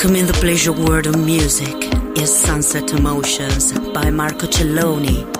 Welcome in the pleasure world of music is Sunset Emotions by Marco Celloni.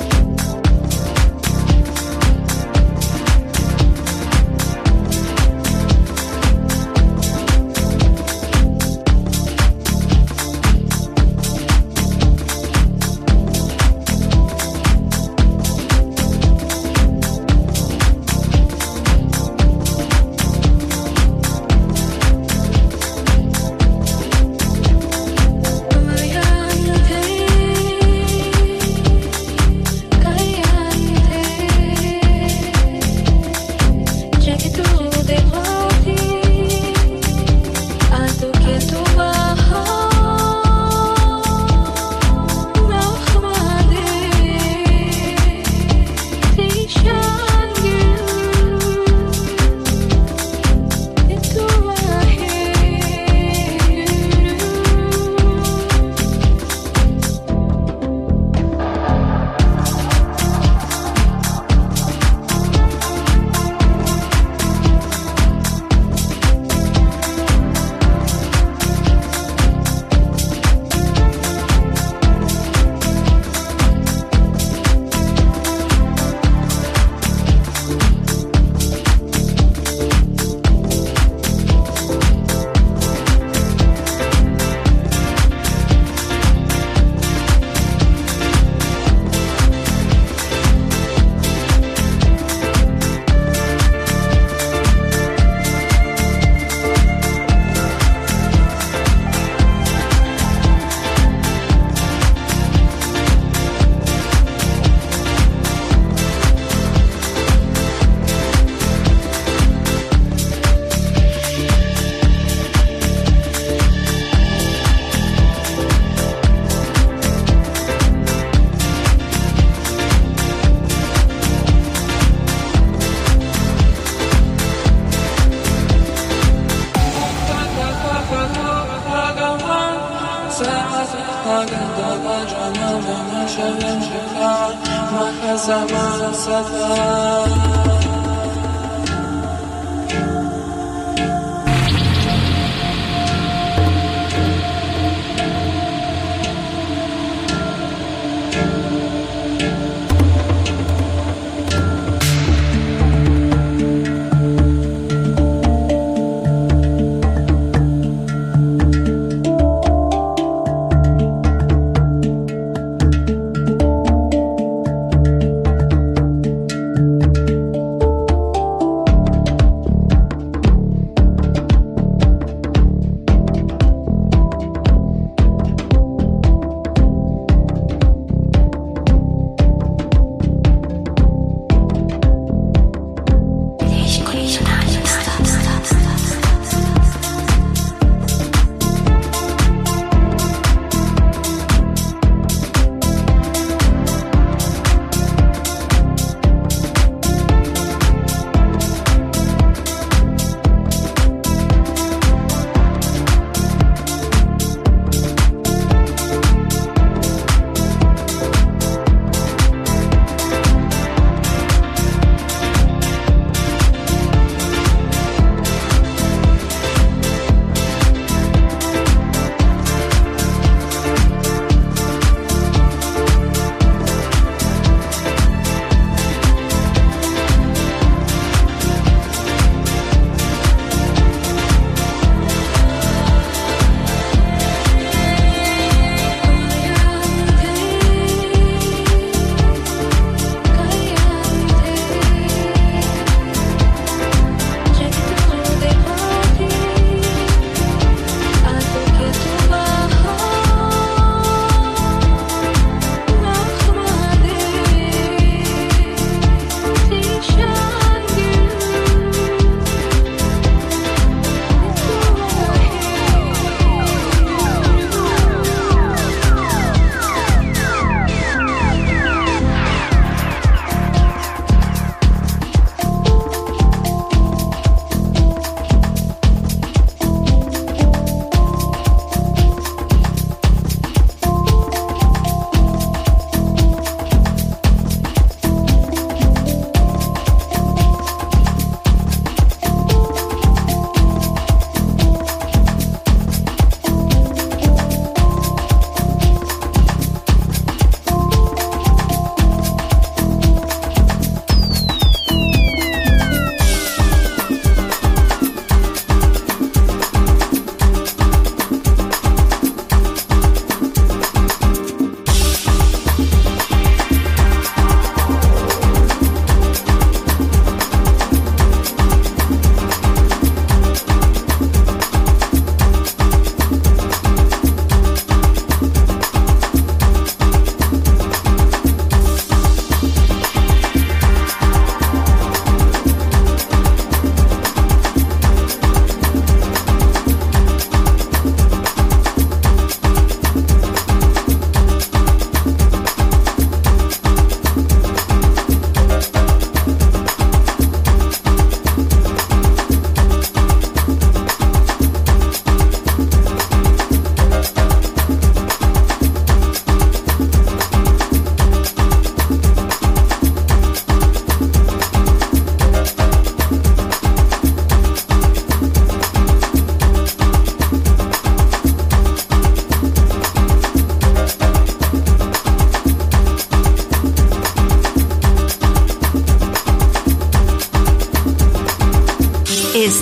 Father.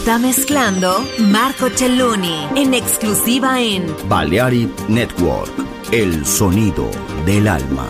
Está mezclando Marco Celloni en exclusiva en Balearic Network, el sonido del alma.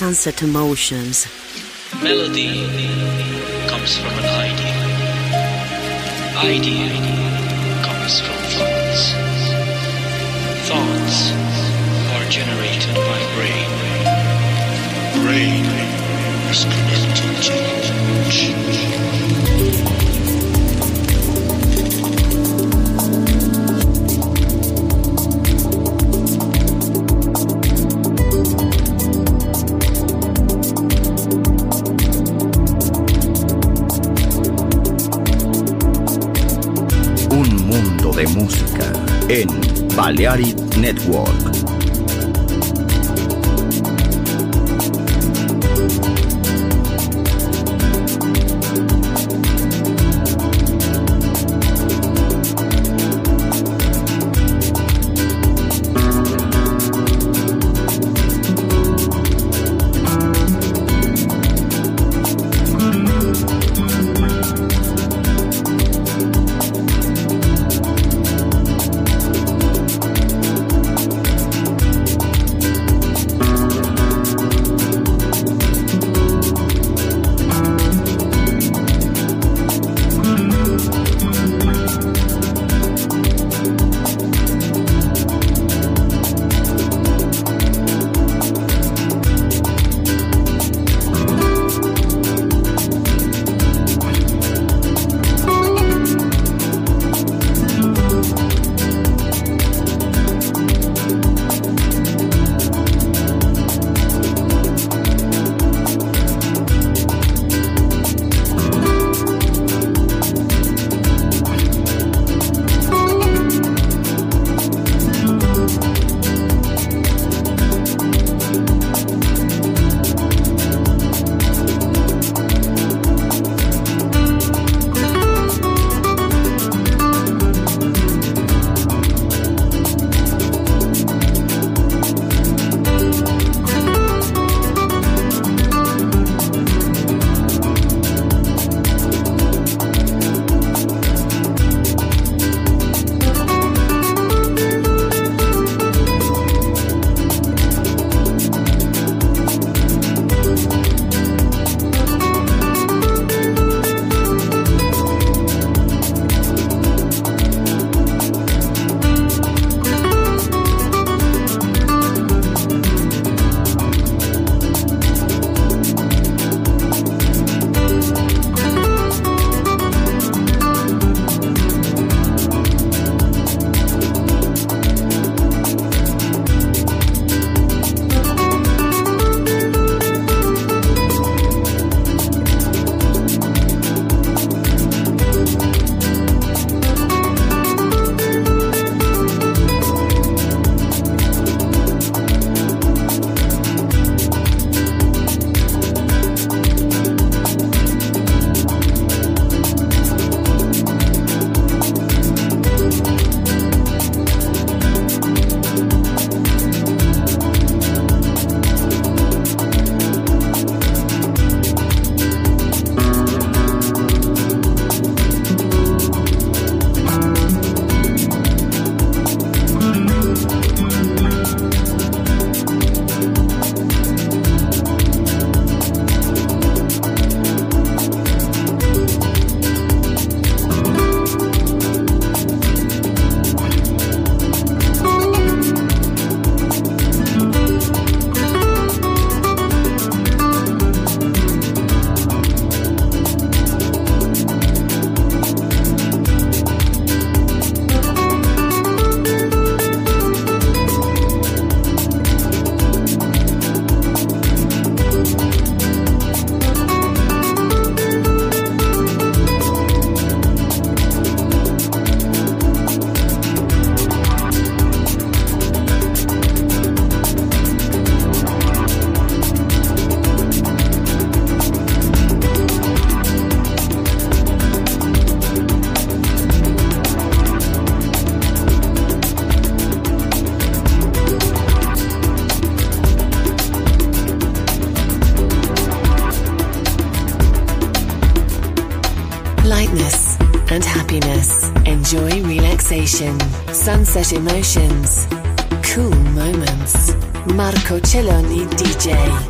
sunset emotions. Melody comes from an idea. Idea. Balearic Network. Sunset emotions, cool moments. Marco Celloni DJ.